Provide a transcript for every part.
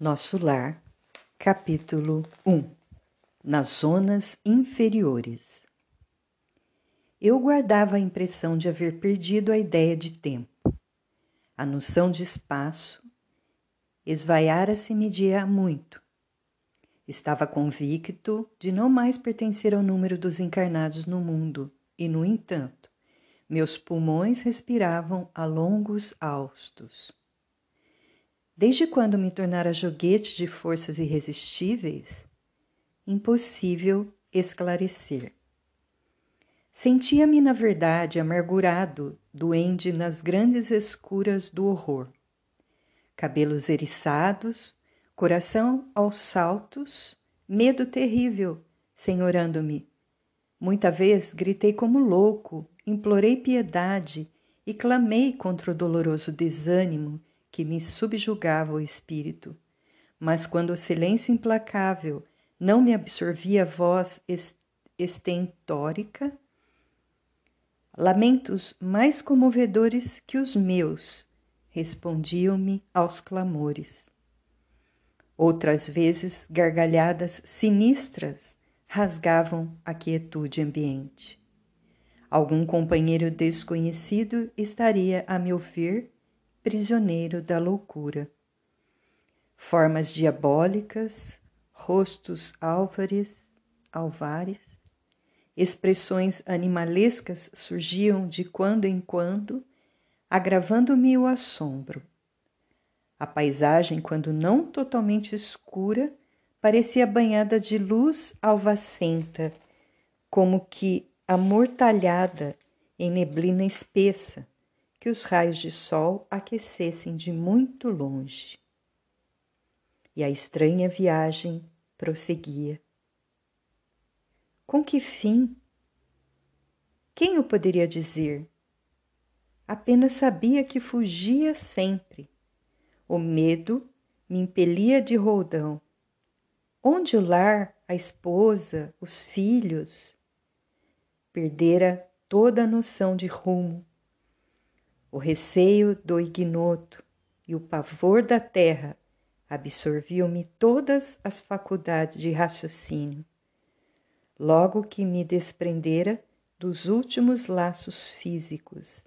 Nosso Lar, capítulo 1 Nas zonas inferiores. Eu guardava a impressão de haver perdido a ideia de tempo. A noção de espaço esvaiara-se-me há muito. Estava convicto de não mais pertencer ao número dos encarnados no mundo, e, no entanto, meus pulmões respiravam a longos haustos. Desde quando me tornara joguete de forças irresistíveis? Impossível esclarecer. Sentia-me, na verdade, amargurado, doente nas grandes escuras do horror. Cabelos eriçados, coração aos saltos, medo terrível, senhorando-me. Muita vez gritei como louco, implorei piedade e clamei contra o doloroso desânimo que me subjugava o espírito. Mas quando o silêncio implacável não me absorvia a voz estentórica, lamentos mais comovedores que os meus respondiam-me aos clamores. Outras vezes, gargalhadas sinistras rasgavam a quietude ambiente. Algum companheiro desconhecido estaria a me ouvir prisioneiro da loucura. Formas diabólicas, rostos álvares, alvares, expressões animalescas surgiam de quando em quando, agravando-me o assombro. A paisagem, quando não totalmente escura, parecia banhada de luz alvacenta, como que amortalhada em neblina espessa, que os raios de sol aquecessem de muito longe. E a estranha viagem prosseguia. Com que fim? Quem o poderia dizer? Apenas sabia que fugia sempre. O medo me impelia de roldão. Onde o lar, a esposa, os filhos? Perdera toda a noção de rumo o receio do ignoto e o pavor da terra absorviam-me todas as faculdades de raciocínio. Logo que me desprendera dos últimos laços físicos,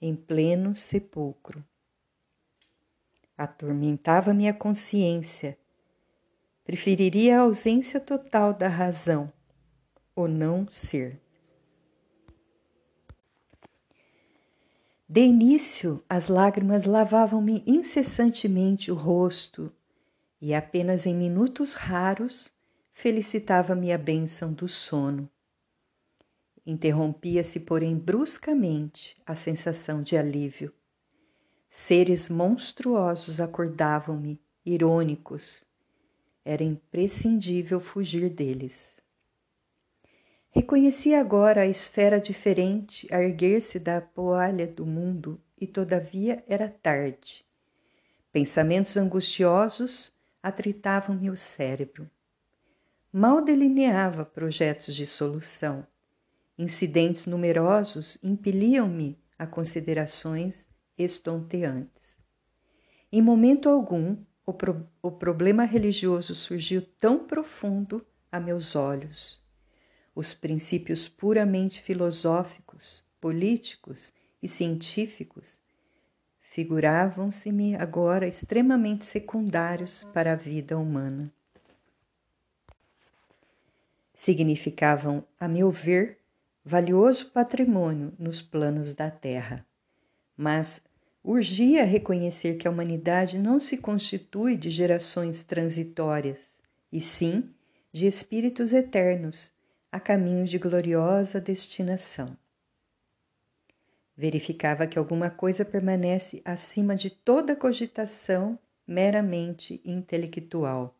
em pleno sepulcro. Atormentava-me a consciência. Preferiria a ausência total da razão, o não ser. De início, as lágrimas lavavam-me incessantemente o rosto e apenas em minutos raros felicitava-me a bênção do sono. Interrompia-se, porém, bruscamente a sensação de alívio. Seres monstruosos acordavam-me, irônicos. Era imprescindível fugir deles. Reconhecia agora a esfera diferente a erguer-se da poalha do mundo e, todavia, era tarde. Pensamentos angustiosos atritavam-me o cérebro. Mal delineava projetos de solução. Incidentes numerosos impeliam-me a considerações estonteantes. Em momento algum, o, pro o problema religioso surgiu tão profundo a meus olhos os princípios puramente filosóficos, políticos e científicos figuravam-se-me agora extremamente secundários para a vida humana. Significavam, a meu ver, valioso patrimônio nos planos da Terra, mas urgia reconhecer que a humanidade não se constitui de gerações transitórias, e sim de espíritos eternos a caminho de gloriosa destinação. Verificava que alguma coisa permanece acima de toda cogitação meramente intelectual.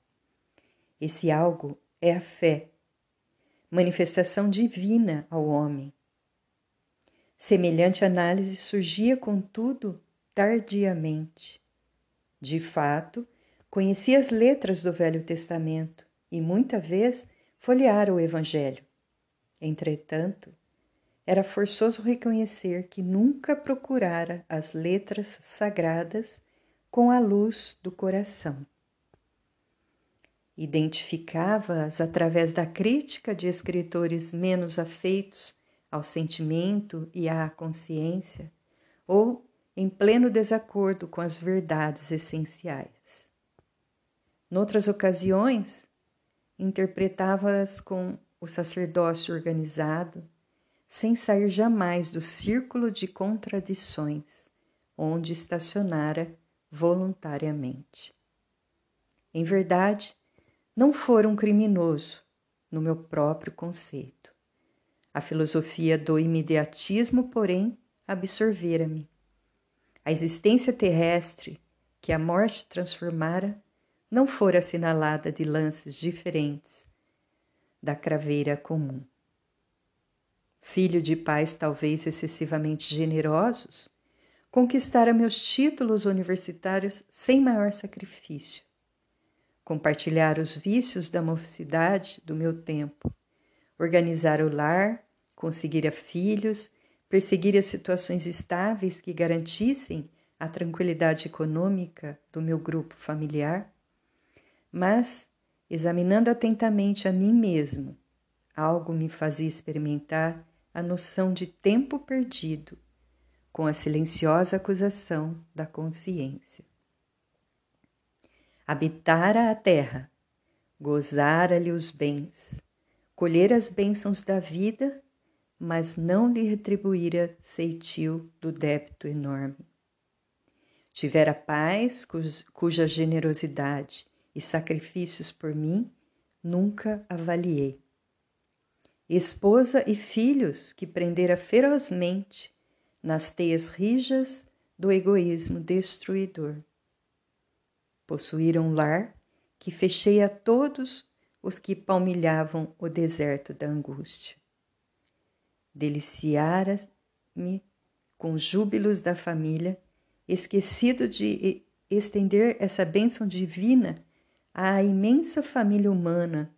Esse algo é a fé, manifestação divina ao homem. Semelhante análise surgia, contudo, tardiamente. De fato, conhecia as letras do Velho Testamento e muita vez folheara o Evangelho. Entretanto, era forçoso reconhecer que nunca procurara as letras sagradas com a luz do coração. Identificava-as através da crítica de escritores menos afeitos ao sentimento e à consciência, ou em pleno desacordo com as verdades essenciais. Noutras ocasiões, interpretava-as com o sacerdócio organizado, sem sair jamais do círculo de contradições onde estacionara voluntariamente. Em verdade, não fora um criminoso no meu próprio conceito. A filosofia do imediatismo, porém, absorvera-me. A existência terrestre que a morte transformara não fora assinalada de lances diferentes da craveira comum. Filho de pais talvez excessivamente generosos, conquistara meus títulos universitários sem maior sacrifício. Compartilhar os vícios da mocidade do meu tempo, organizar o lar, conseguir filhos, perseguir as situações estáveis que garantissem a tranquilidade econômica do meu grupo familiar, mas, examinando atentamente a mim mesmo, algo me fazia experimentar a noção de tempo perdido com a silenciosa acusação da consciência. Habitara a terra, gozara-lhe os bens, colher as bênçãos da vida, mas não lhe retribuíra ceitil do débito enorme. Tivera paz cuja generosidade e sacrifícios por mim nunca avaliei. Esposa e filhos que prendera ferozmente nas teias rijas do egoísmo destruidor. Possuíra um lar que fechei a todos os que palmilhavam o deserto da angústia. Deliciara-me com júbilos da família, esquecido de estender essa bênção divina à imensa família humana,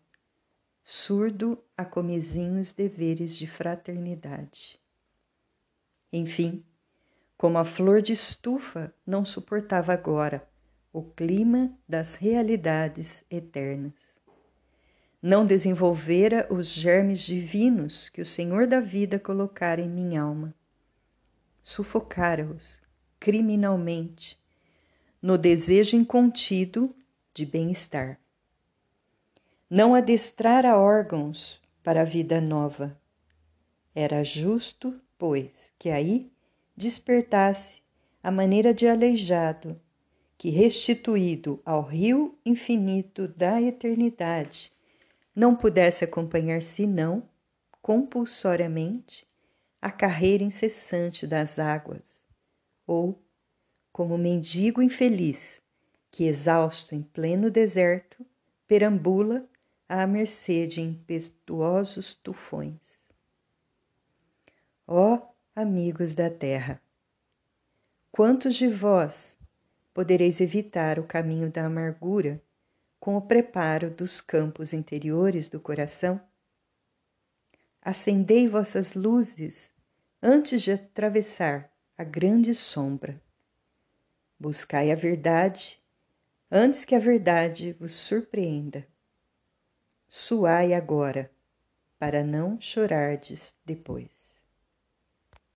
surdo a comezinhos deveres de fraternidade. Enfim, como a flor de estufa não suportava agora o clima das realidades eternas. Não desenvolvera os germes divinos que o Senhor da vida colocara em minha alma. Sufocara-os criminalmente no desejo incontido de bem-estar. Não adestrara órgãos para a vida nova. Era justo, pois, que aí despertasse a maneira de aleijado, que, restituído ao rio infinito da eternidade, não pudesse acompanhar senão, compulsoriamente, a carreira incessante das águas, ou, como mendigo infeliz, que, exausto em pleno deserto, perambula à mercê de impetuosos tufões. Ó amigos da terra, quantos de vós podereis evitar o caminho da amargura com o preparo dos campos interiores do coração? Acendei vossas luzes antes de atravessar a grande sombra. Buscai a verdade antes que a verdade vos surpreenda. Suai agora, para não chorardes depois.